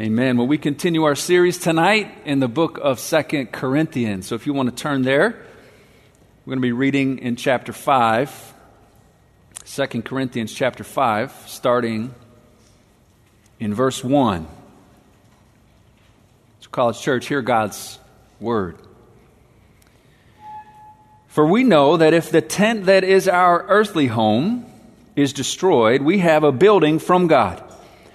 Amen. Well, we continue our series tonight in the book of Second Corinthians. So if you want to turn there, we're going to be reading in chapter 5, 2 Corinthians chapter 5, starting in verse 1. So, College Church, hear God's word. For we know that if the tent that is our earthly home is destroyed, we have a building from God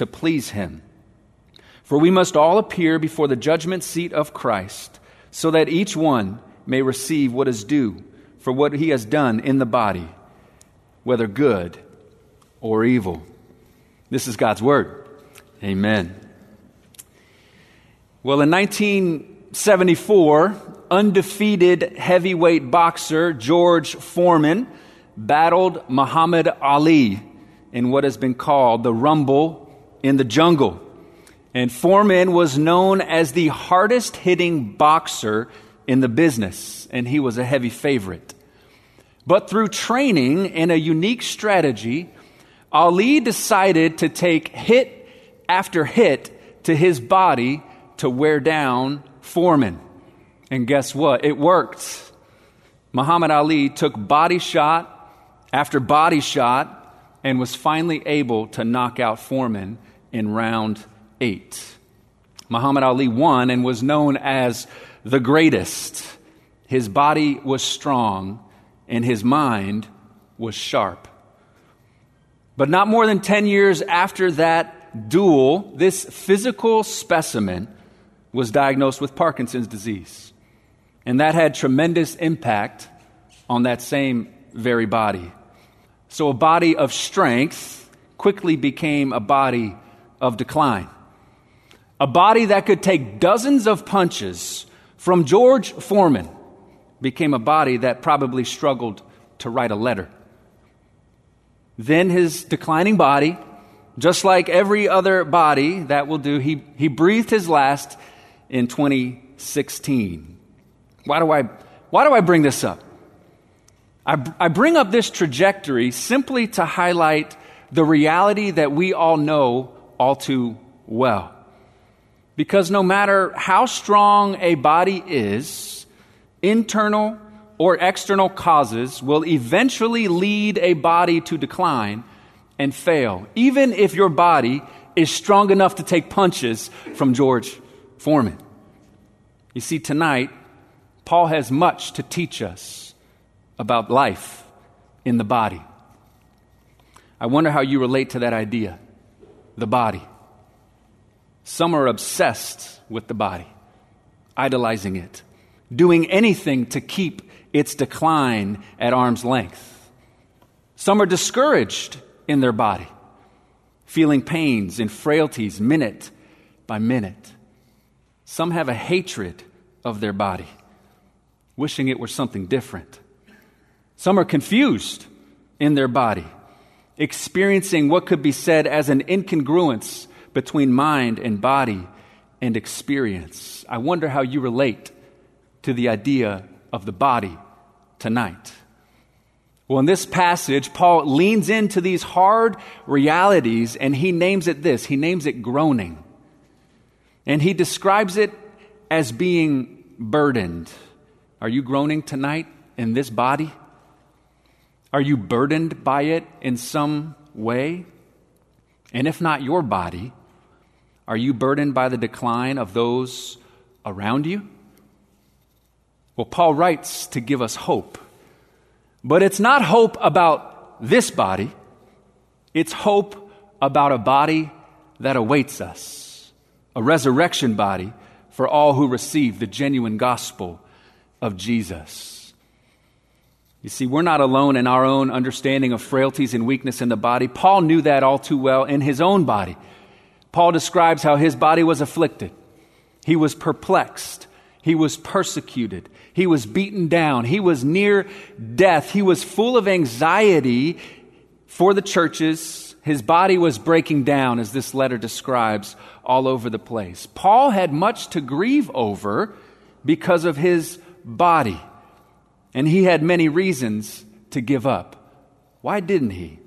to please him. For we must all appear before the judgment seat of Christ, so that each one may receive what is due for what he has done in the body, whether good or evil. This is God's word. Amen. Well, in 1974, undefeated heavyweight boxer George Foreman battled Muhammad Ali in what has been called the Rumble in the jungle. And Foreman was known as the hardest hitting boxer in the business, and he was a heavy favorite. But through training and a unique strategy, Ali decided to take hit after hit to his body to wear down Foreman. And guess what? It worked. Muhammad Ali took body shot after body shot and was finally able to knock out Foreman in round eight. Muhammad Ali won and was known as the greatest. His body was strong and his mind was sharp. But not more than 10 years after that duel, this physical specimen was diagnosed with Parkinson's disease. And that had tremendous impact on that same very body. So a body of strength quickly became a body of decline. A body that could take dozens of punches from George Foreman became a body that probably struggled to write a letter. Then his declining body, just like every other body that will do, he, he breathed his last in 2016. Why do I, why do I bring this up? I, I bring up this trajectory simply to highlight the reality that we all know all too well. Because no matter how strong a body is, internal or external causes will eventually lead a body to decline and fail, even if your body is strong enough to take punches from George Foreman. You see, tonight, Paul has much to teach us about life in the body. I wonder how you relate to that idea the body. Some are obsessed with the body, idolizing it, doing anything to keep its decline at arm's length. Some are discouraged in their body, feeling pains and frailties minute by minute. Some have a hatred of their body, wishing it were something different. Some are confused in their body experiencing what could be said as an incongruence between mind and body and experience. I wonder how you relate to the idea of the body tonight. Well, in this passage, Paul leans into these hard realities and he names it this he names it groaning. And he describes it as being burdened. Are you groaning tonight in this body? Are you burdened by it in some way? And if not your body, Are you burdened by the decline of those around you? Well, Paul writes to give us hope. But it's not hope about this body, it's hope about a body that awaits us, a resurrection body for all who receive the genuine gospel of Jesus. You see, we're not alone in our own understanding of frailties and weakness in the body. Paul knew that all too well in his own body. Paul describes how his body was afflicted, he was perplexed, he was persecuted, he was beaten down, he was near death, he was full of anxiety for the churches. His body was breaking down, as this letter describes, all over the place. Paul had much to grieve over because of his body, and he had many reasons to give up. Why didn't he?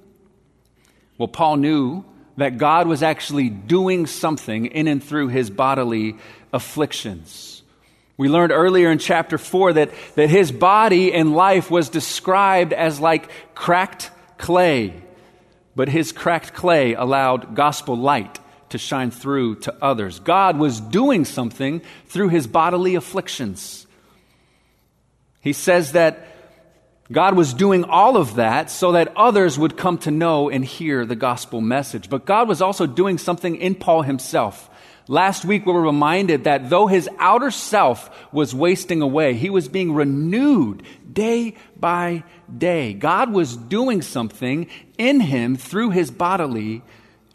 Well, Paul knew that God was actually doing something in and through his bodily afflictions. We learned earlier in chapter 4 that, that his body and life was described as like cracked clay, but his cracked clay allowed gospel light to shine through to others. God was doing something through his bodily afflictions. He says that God was doing all of that so that others would come to know and hear the gospel message. But God was also doing something in Paul himself. Last week, we were reminded that though his outer self was wasting away, he was being renewed day by day. God was doing something in him through his bodily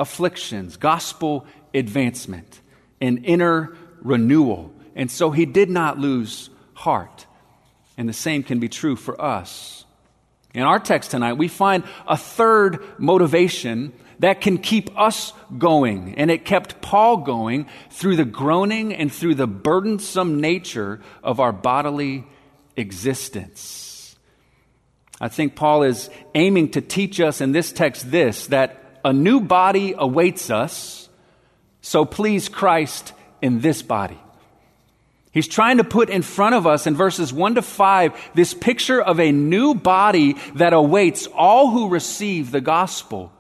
afflictions, gospel advancement, and inner renewal. And so he did not lose heart. And the same can be true for us. In our text tonight, we find a third motivation that can keep us going. And it kept Paul going through the groaning and through the burdensome nature of our bodily existence. I think Paul is aiming to teach us in this text this that a new body awaits us, so please Christ in this body. He's trying to put in front of us in verses 1 to 5 this picture of a new body that awaits all who receive the gospel.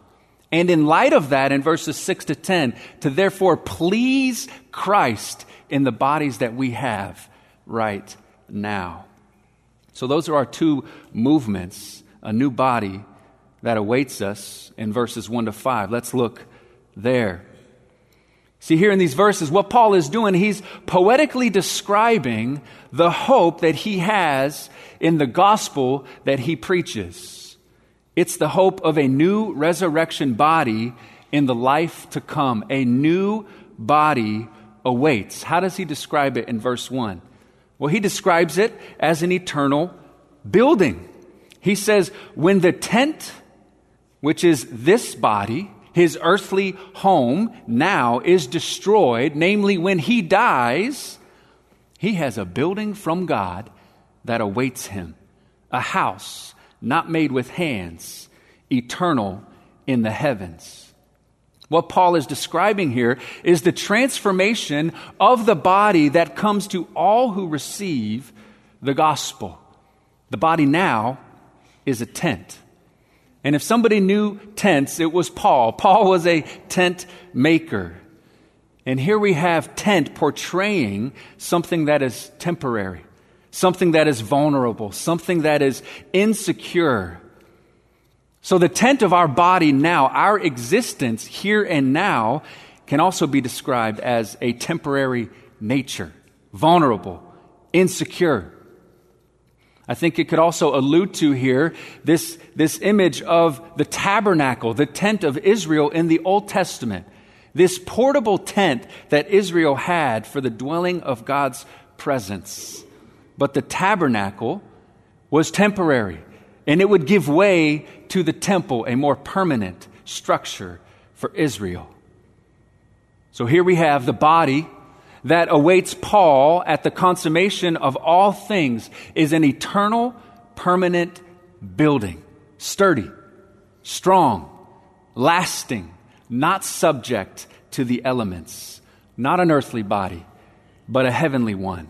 And in light of that, in verses 6 to 10, to therefore please Christ in the bodies that we have right now. So, those are our two movements a new body that awaits us in verses 1 to 5. Let's look there. See, here in these verses, what Paul is doing, he's poetically describing the hope that he has in the gospel that he preaches. It's the hope of a new resurrection body in the life to come. A new body awaits. How does he describe it in verse 1? Well, he describes it as an eternal building. He says, when the tent, which is this body, his earthly home now is destroyed, namely, when he dies, he has a building from God that awaits him, a house not made with hands, eternal in the heavens. What Paul is describing here is the transformation of the body that comes to all who receive the gospel. The body now is a tent. And if somebody knew tents, it was Paul. Paul was a tent maker. And here we have tent portraying something that is temporary, something that is vulnerable, something that is insecure. So the tent of our body now, our existence here and now, can also be described as a temporary nature, vulnerable, insecure. I think it could also allude to here this, this image of the tabernacle, the tent of Israel in the Old Testament. This portable tent that Israel had for the dwelling of God's presence. But the tabernacle was temporary, and it would give way to the temple, a more permanent structure for Israel. So here we have the body that awaits Paul at the consummation of all things is an eternal, permanent building, sturdy, strong, lasting, not subject to the elements, not an earthly body, but a heavenly one.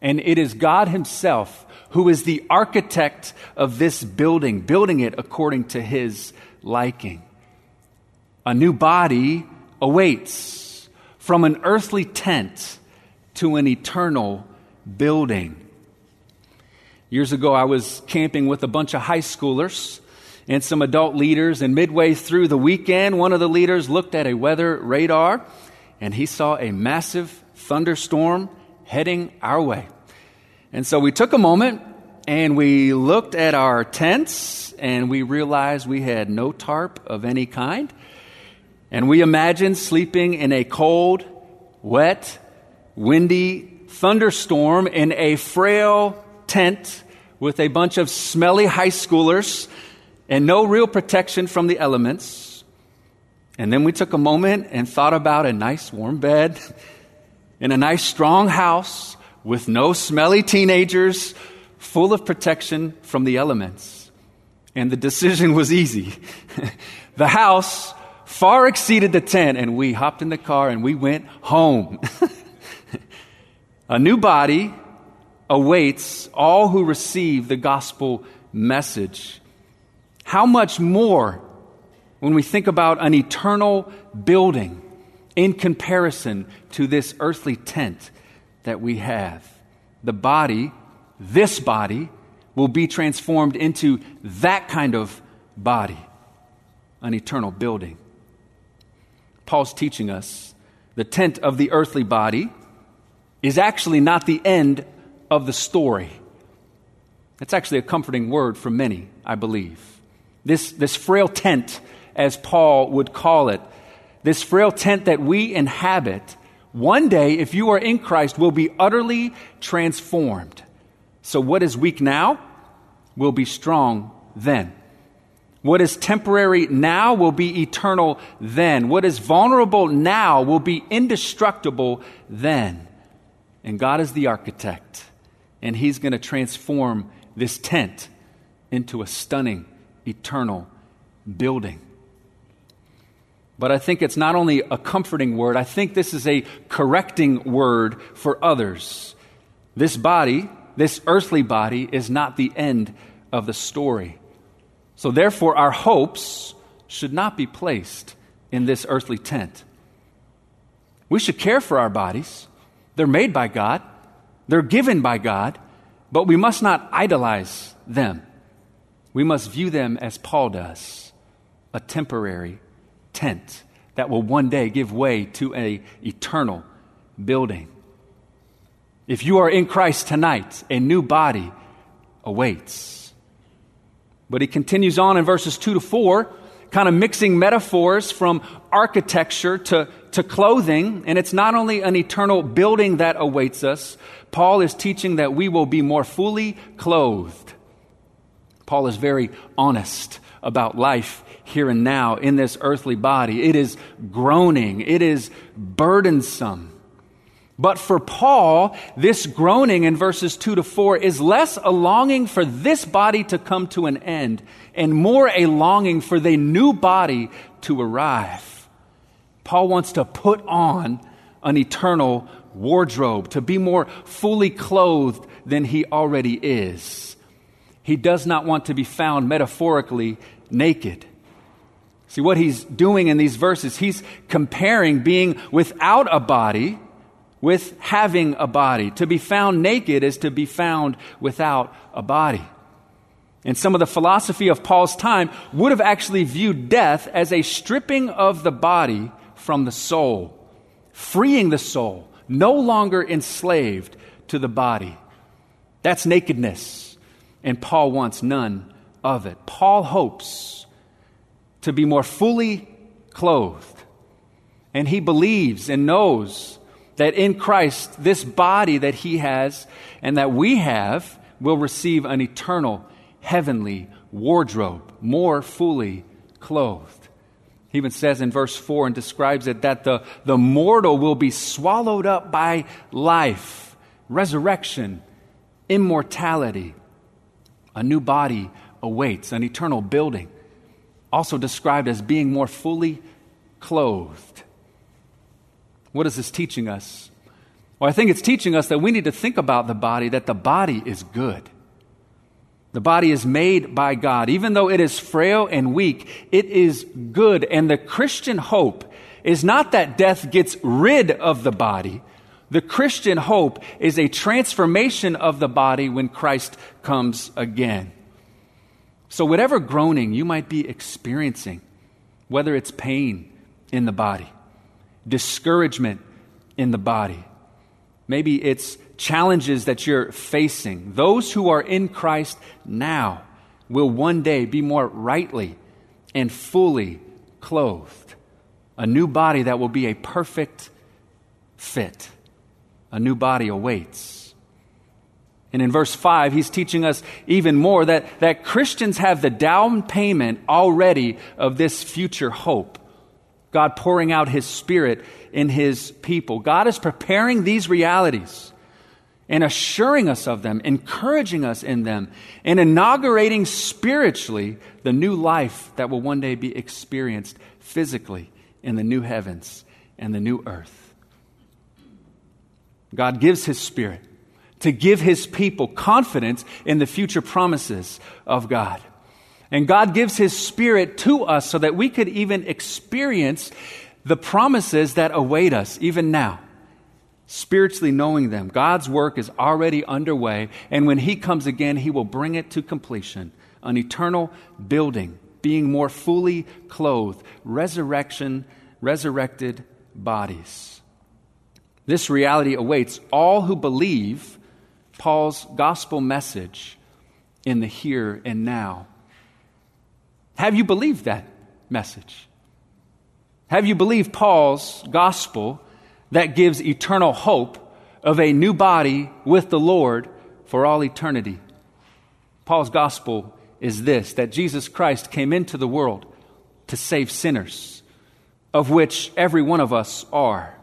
And it is God Himself who is the architect of this building, building it according to His liking. A new body awaits from an earthly tent to an eternal building. Years ago, I was camping with a bunch of high schoolers and some adult leaders, and midway through the weekend, one of the leaders looked at a weather radar and he saw a massive thunderstorm heading our way. And so we took a moment and we looked at our tents and we realized we had no tarp of any kind. And we imagined sleeping in a cold, wet, windy thunderstorm in a frail tent with a bunch of smelly high schoolers and no real protection from the elements. And then we took a moment and thought about a nice warm bed in a nice strong house with no smelly teenagers, full of protection from the elements. And the decision was easy. the house far exceeded the tent, and we hopped in the car and we went home. a new body awaits all who receive the gospel message. How much more when we think about an eternal building in comparison to this earthly tent that we have? The body, this body, will be transformed into that kind of body, an eternal building. Paul's teaching us the tent of the earthly body is actually not the end of the story. That's actually a comforting word for many, I believe. This, this frail tent, as Paul would call it, this frail tent that we inhabit, one day, if you are in Christ, will be utterly transformed. So, what is weak now will be strong then. What is temporary now will be eternal then. What is vulnerable now will be indestructible then. And God is the architect, and He's going to transform this tent into a stunning, eternal building. But I think it's not only a comforting word, I think this is a correcting word for others. This body, this earthly body, is not the end of the story. So, therefore, our hopes should not be placed in this earthly tent. We should care for our bodies. They're made by God, they're given by God, but we must not idolize them. We must view them as Paul does a temporary tent that will one day give way to an eternal building. If you are in Christ tonight, a new body awaits. But he continues on in verses 2 to 4, kind of mixing metaphors from architecture to, to clothing. And it's not only an eternal building that awaits us, Paul is teaching that we will be more fully clothed. Paul is very honest about life here and now in this earthly body. It is groaning, it is burdensome. But for Paul, this groaning in verses 2 to 4 is less a longing for this body to come to an end and more a longing for the new body to arrive. Paul wants to put on an eternal wardrobe, to be more fully clothed than he already is. He does not want to be found metaphorically naked. See, what he's doing in these verses, he's comparing being without a body with having a body. To be found naked is to be found without a body. And some of the philosophy of Paul's time would have actually viewed death as a stripping of the body from the soul, freeing the soul, no longer enslaved to the body. That's nakedness. And Paul wants none of it. Paul hopes to be more fully clothed. And he believes and knows that in Christ, this body that he has and that we have will receive an eternal heavenly wardrobe, more fully clothed. He even says in verse 4 and describes it that the, the mortal will be swallowed up by life, resurrection, immortality. A new body awaits, an eternal building, also described as being more fully clothed. What is this teaching us? Well, I think it's teaching us that we need to think about the body, that the body is good. The body is made by God. Even though it is frail and weak, it is good. And the Christian hope is not that death gets rid of the body. The Christian hope is a transformation of the body when Christ comes again. So, whatever groaning you might be experiencing, whether it's pain in the body, discouragement in the body, maybe it's challenges that you're facing, those who are in Christ now will one day be more rightly and fully clothed. A new body that will be a perfect fit. A new body awaits. And in verse 5, he's teaching us even more that, that Christians have the down payment already of this future hope. God pouring out his spirit in his people. God is preparing these realities and assuring us of them, encouraging us in them, and inaugurating spiritually the new life that will one day be experienced physically in the new heavens and the new earth. God gives His Spirit to give His people confidence in the future promises of God. And God gives His Spirit to us so that we could even experience the promises that await us even now spiritually knowing them. God's work is already underway, and when He comes again, He will bring it to completion an eternal building, being more fully clothed, resurrection, resurrected bodies. This reality awaits all who believe Paul's gospel message in the here and now. Have you believed that message? Have you believed Paul's gospel that gives eternal hope of a new body with the Lord for all eternity. Paul's gospel is this that Jesus Christ came into the world to save sinners, of which every one of us are.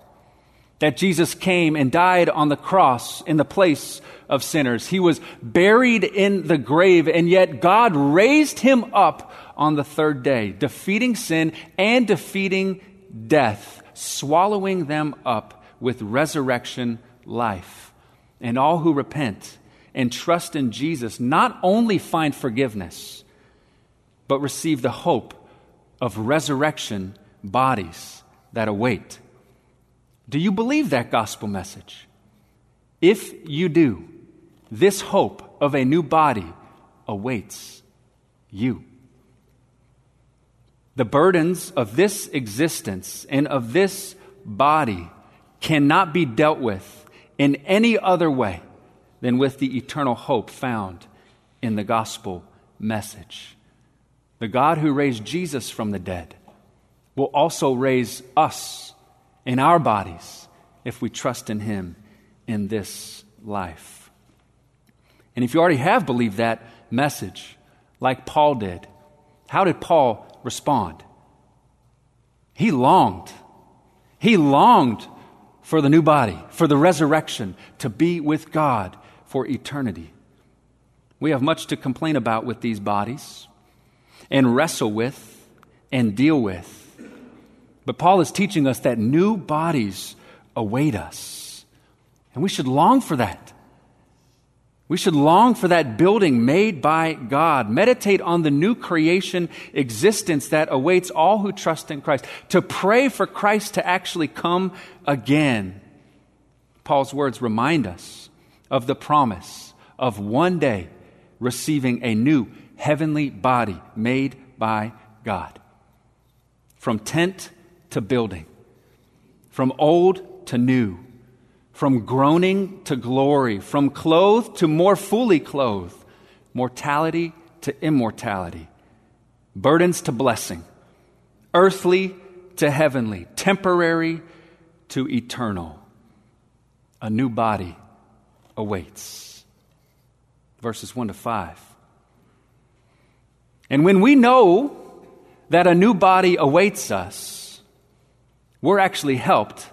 That Jesus came and died on the cross in the place of sinners. He was buried in the grave, and yet God raised him up on the third day, defeating sin and defeating death swallowing them up with resurrection life. And all who repent and trust in Jesus not only find forgiveness, but receive the hope of resurrection bodies that await. Do you believe that gospel message? If you do, this hope of a new body awaits you. The burdens of this existence and of this body cannot be dealt with in any other way than with the eternal hope found in the gospel message. The God who raised Jesus from the dead will also raise us in our bodies if we trust in him in this life. And if you already have believed that message, like Paul did, how did Paul respond. He longed. He longed for the new body, for the resurrection, to be with God for eternity. We have much to complain about with these bodies and wrestle with and deal with. But Paul is teaching us that new bodies await us. And we should long for that. We should long for that building made by God. Meditate on the new creation existence that awaits all who trust in Christ. To pray for Christ to actually come again. Paul's words remind us of the promise of one day receiving a new heavenly body made by God. From tent to building, from old to new from groaning to glory, from clothed to more fully clothed, mortality to immortality, burdens to blessing, earthly to heavenly, temporary to eternal. A new body awaits. Verses 1 to 5. And when we know that a new body awaits us, we're actually helped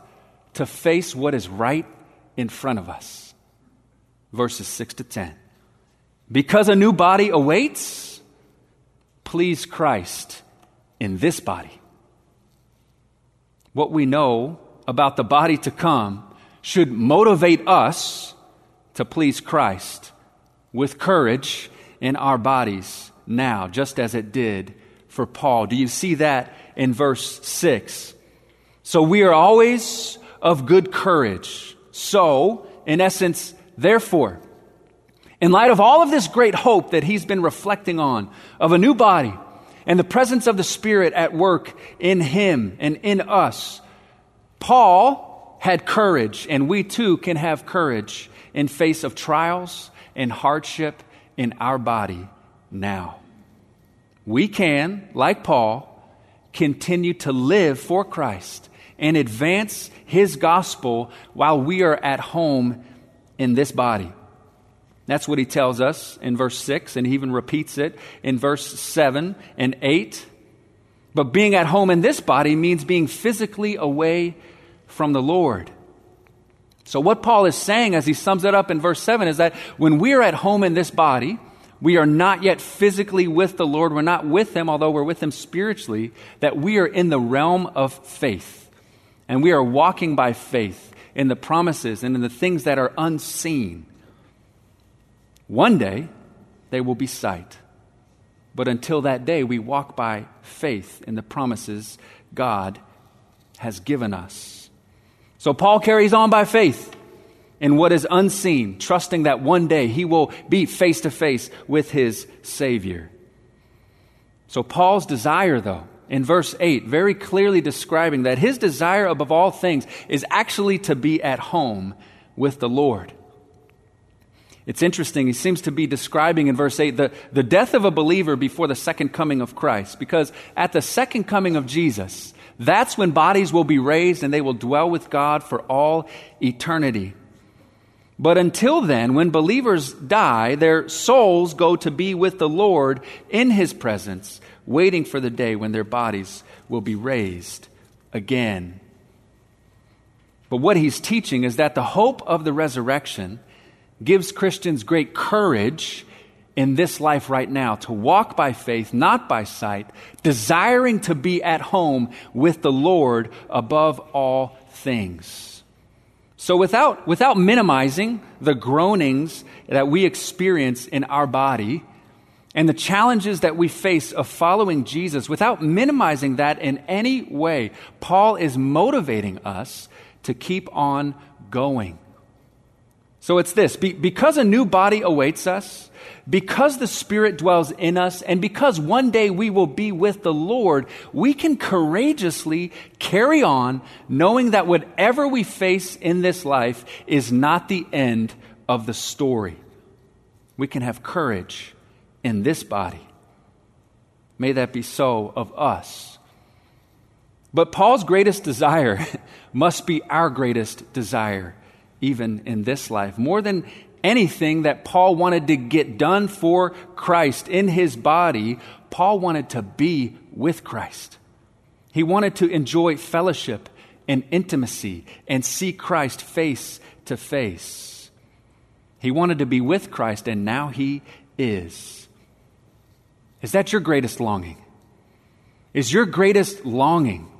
to face what is right in front of us. Verses 6 to 10. Because a new body awaits, please Christ in this body. What we know about the body to come should motivate us to please Christ with courage in our bodies now, just as it did for Paul. Do you see that in verse 6? So we are always of good courage. So, in essence, therefore, in light of all of this great hope that he's been reflecting on, of a new body, and the presence of the Spirit at work in him and in us, Paul had courage, and we too can have courage in face of trials and hardship in our body now. We can, like Paul, continue to live for Christ and advance his gospel while we are at home in this body. That's what he tells us in verse 6, and he even repeats it in verse 7 and 8. But being at home in this body means being physically away from the Lord. So, what Paul is saying as he sums it up in verse 7 is that when we are at home in this body, we are not yet physically with the Lord. We're not with Him, although we're with Him spiritually, that we are in the realm of faith. And we are walking by faith in the promises and in the things that are unseen. One day, they will be sight. But until that day, we walk by faith in the promises God has given us. So Paul carries on by faith in what is unseen, trusting that one day he will be face to face with his Savior. So, Paul's desire, though, in verse 8, very clearly describing that his desire above all things is actually to be at home with the Lord. It's interesting, he seems to be describing in verse 8 the, the death of a believer before the second coming of Christ, because at the second coming of Jesus, that's when bodies will be raised and they will dwell with God for all eternity. But until then, when believers die, their souls go to be with the Lord in His presence, waiting for the day when their bodies will be raised again. But what he's teaching is that the hope of the resurrection gives Christians great courage in this life right now to walk by faith, not by sight, desiring to be at home with the Lord above all things. So, without, without minimizing the groanings that we experience in our body and the challenges that we face of following Jesus, without minimizing that in any way, Paul is motivating us to keep on going. So, it's this Be- because a new body awaits us, because the Spirit dwells in us, and because one day we will be with the Lord, we can courageously carry on knowing that whatever we face in this life is not the end of the story. We can have courage in this body. May that be so of us. But Paul's greatest desire must be our greatest desire, even in this life. More than anything that Paul wanted to get done for Christ in his body, Paul wanted to be with Christ. He wanted to enjoy fellowship and intimacy and see Christ face to face. He wanted to be with Christ, and now he is. Is that your greatest longing? Is your greatest longing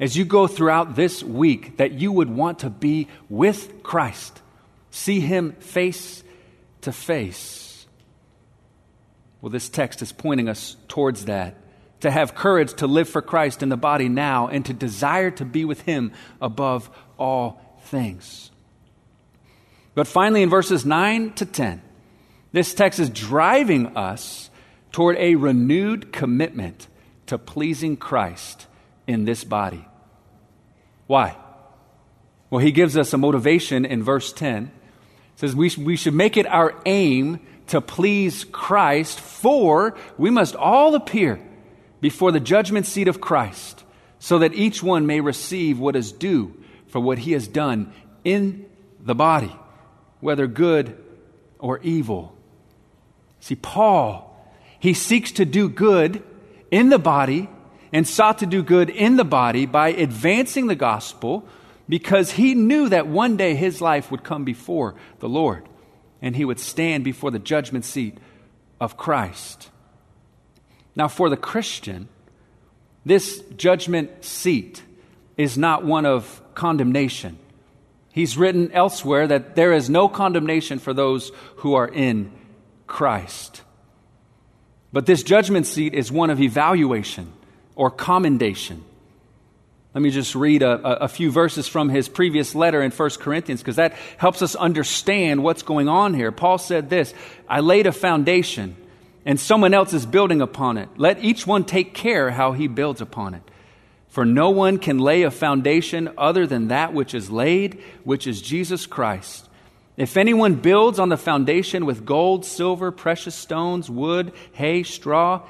as you go throughout this week that you would want to be with Christ? see him face to face. Well, this text is pointing us towards that. To have courage to live for Christ in the body now and to desire to be with him above all things. But finally, in verses 9 to 10, this text is driving us toward a renewed commitment to pleasing Christ in this body. Why? Well, he gives us a motivation in verse 10 says we, we should make it our aim to please Christ, for we must all appear before the judgment seat of Christ, so that each one may receive what is due for what he has done in the body, whether good or evil. See, Paul, he seeks to do good in the body and sought to do good in the body by advancing the gospel because he knew that one day his life would come before the Lord and he would stand before the judgment seat of Christ. Now, for the Christian, this judgment seat is not one of condemnation. He's written elsewhere that there is no condemnation for those who are in Christ. But this judgment seat is one of evaluation or commendation. Let me just read a, a few verses from his previous letter in 1 Corinthians because that helps us understand what's going on here. Paul said this I laid a foundation, and someone else is building upon it. Let each one take care how he builds upon it. For no one can lay a foundation other than that which is laid, which is Jesus Christ. If anyone builds on the foundation with gold, silver, precious stones, wood, hay, straw,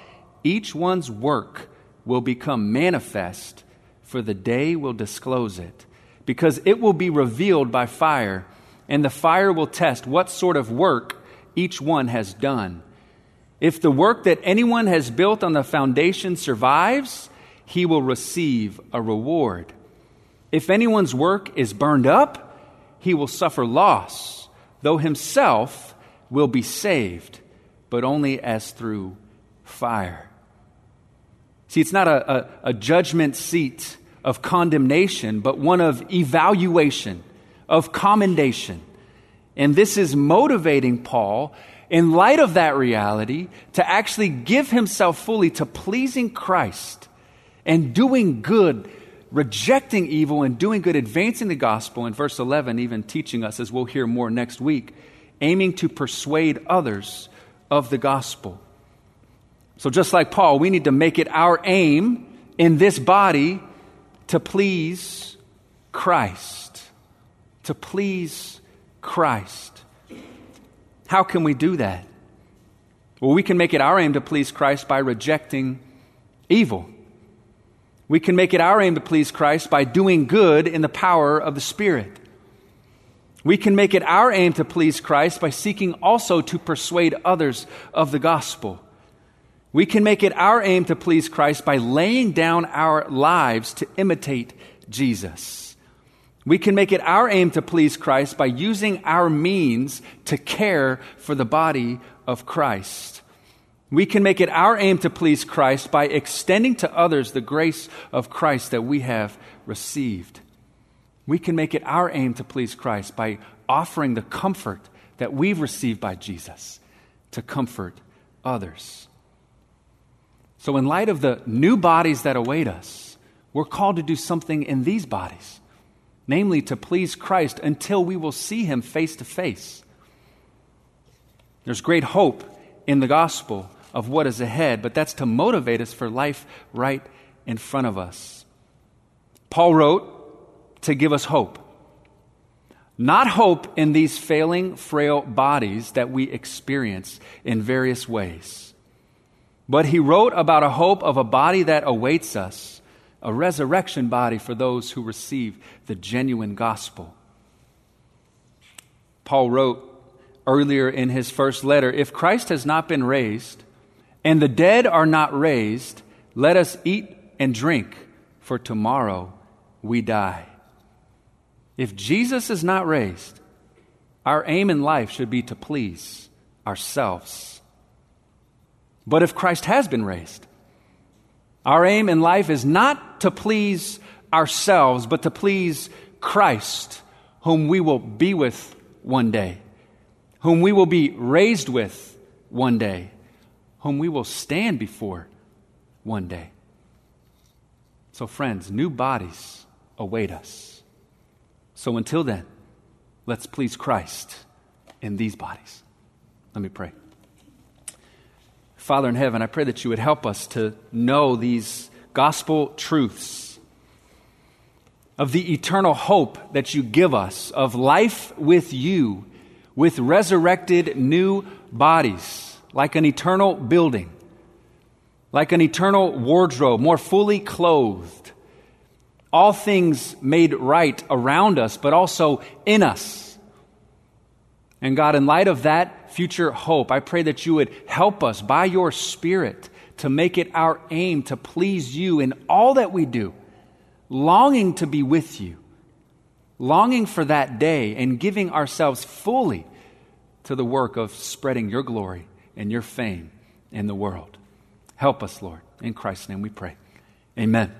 each one's work will become manifest for the day will disclose it, because it will be revealed by fire, and the fire will test what sort of work each one has done. If the work that anyone has built on the foundation survives, he will receive a reward. If anyone's work is burned up, he will suffer loss, though himself will be saved, but only as through fire. See, it's not a, a, a judgment seat of condemnation, but one of evaluation, of commendation. And this is motivating Paul, in light of that reality, to actually give himself fully to pleasing Christ and doing good, rejecting evil and doing good, advancing the gospel. In verse 11, even teaching us, as we'll hear more next week, aiming to persuade others of the gospel. So, just like Paul, we need to make it our aim in this body to please Christ. To please Christ. How can we do that? Well, we can make it our aim to please Christ by rejecting evil. We can make it our aim to please Christ by doing good in the power of the Spirit. We can make it our aim to please Christ by seeking also to persuade others of the gospel. We can make it our aim to please Christ by laying down our lives to imitate Jesus. We can make it our aim to please Christ by using our means to care for the body of Christ. We can make it our aim to please Christ by extending to others the grace of Christ that we have received. We can make it our aim to please Christ by offering the comfort that we've received by Jesus to comfort others. So, in light of the new bodies that await us, we're called to do something in these bodies, namely to please Christ until we will see him face to face. There's great hope in the gospel of what is ahead, but that's to motivate us for life right in front of us. Paul wrote to give us hope. Not hope in these failing, frail bodies that we experience in various ways but he wrote about a hope of a body that awaits us, a resurrection body for those who receive the genuine gospel. Paul wrote earlier in his first letter If Christ has not been raised, and the dead are not raised, let us eat and drink, for tomorrow we die. If Jesus is not raised, our aim in life should be to please ourselves. But if Christ has been raised, our aim in life is not to please ourselves, but to please Christ, whom we will be with one day, whom we will be raised with one day, whom we will stand before one day. So, friends, new bodies await us. So, until then, let's please Christ in these bodies. Let me pray. Father in heaven, I pray that you would help us to know these gospel truths of the eternal hope that you give us of life with you, with resurrected new bodies, like an eternal building, like an eternal wardrobe, more fully clothed. All things made right around us, but also in us. And God, in light of that, future hope. I pray that you would help us by your Spirit to make it our aim to please you in all that we do, longing to be with you, longing for that day, and giving ourselves fully to the work of spreading your glory and your fame in the world. Help us, Lord. In Christ's name we pray. Amen.